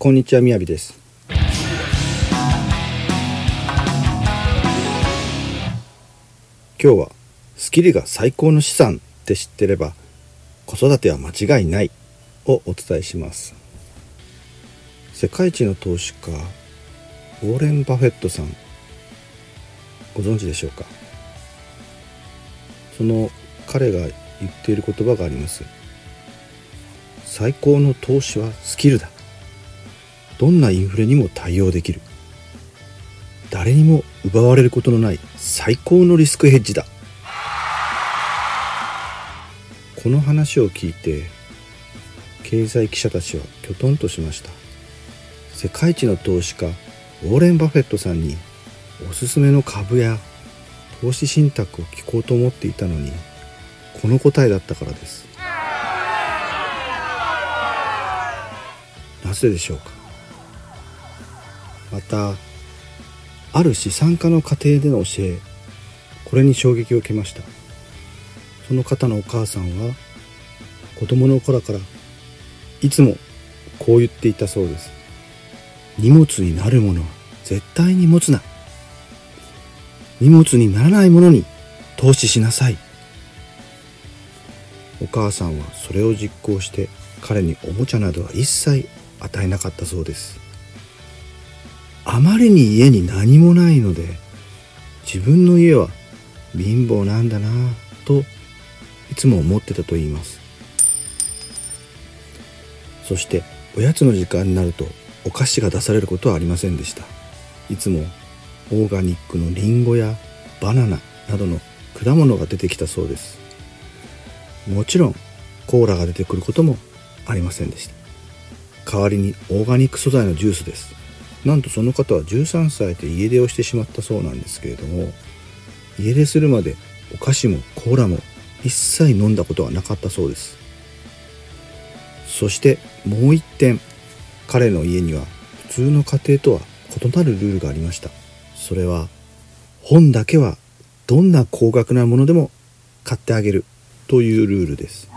こんにちはみやびです。今日はスキルが最高の資産って知ってれば子育ては間違いないをお伝えします。世界一の投資家ウォーレン・バフェットさん。ご存知でしょうか？その彼が言っている言葉があります。最高の投資はスキルだ。どんなインフレにも対応できる。誰にも奪われることのない最高のリスクヘッジだ。この話を聞いて経済記者たちはきょとんとしました。世界一の投資家ウォーレン・バフェットさんにおすすめの株や投資信託を聞こうと思っていたのにこの答えだったからです。なぜでしょうか？またある資産家の家庭での教えこれに衝撃を受けました。その方のお母さんは子供の頃からいつもこう言っていたそうです。荷物になるものは絶対に持つな。荷物にならないものに投資しなさい。お母さんはそれを実行して彼におもちゃなどは一切与えなかったそうです。あまりに家に何もないので自分の家は貧乏なんだなぁといつも思ってたと言います。そしておやつの時間になるとお菓子が出されることはありませんでした。いつもオーガニックのリンゴやバナナなどの果物が出てきたそうです。もちろんコーラが出てくることもありませんでした。代わりにオーガニック素材のジュースです。なんとその方は13歳で家出をしてしまったそうなんですけれども家出するまでお菓子もコーラも一切飲んだことはなかったそうです。そしてもう一点彼の家には普通の家庭とは異なるルールがありました。それは本だけはどんな高額なものでも買ってあげるというルールです。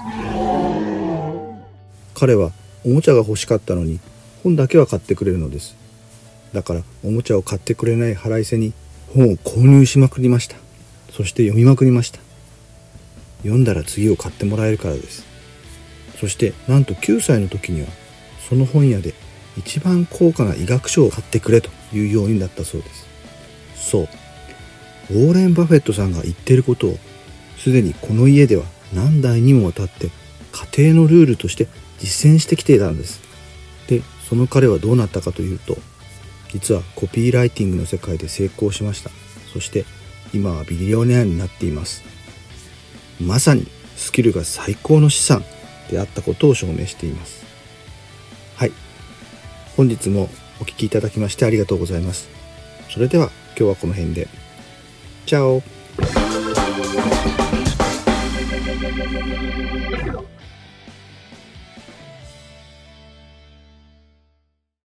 彼はおもちゃが欲しかったのに本だけは買ってくれるのです。だからおもちゃを買ってくれない腹いせに本を購入しまくりました。そして読みまくりました。読んだら次を買ってもらえるからです。そしてなんと9歳の時にはその本屋で一番高価な医学書を買ってくれというようになったそうです。そう。ウォーレン・バフェットさんが言ってることをすでにこの家では何代にもわたって家庭のルールとして実践してきていたんです。でその彼はどうなったかというと実はコピーライティングの世界で成功しました。そして今はビリオネアになっています。まさにスキルが最高の資産であったことを証明しています。はい。本日もお聴きいただきましてありがとうございます。それでは今日はこの辺で。チャオ。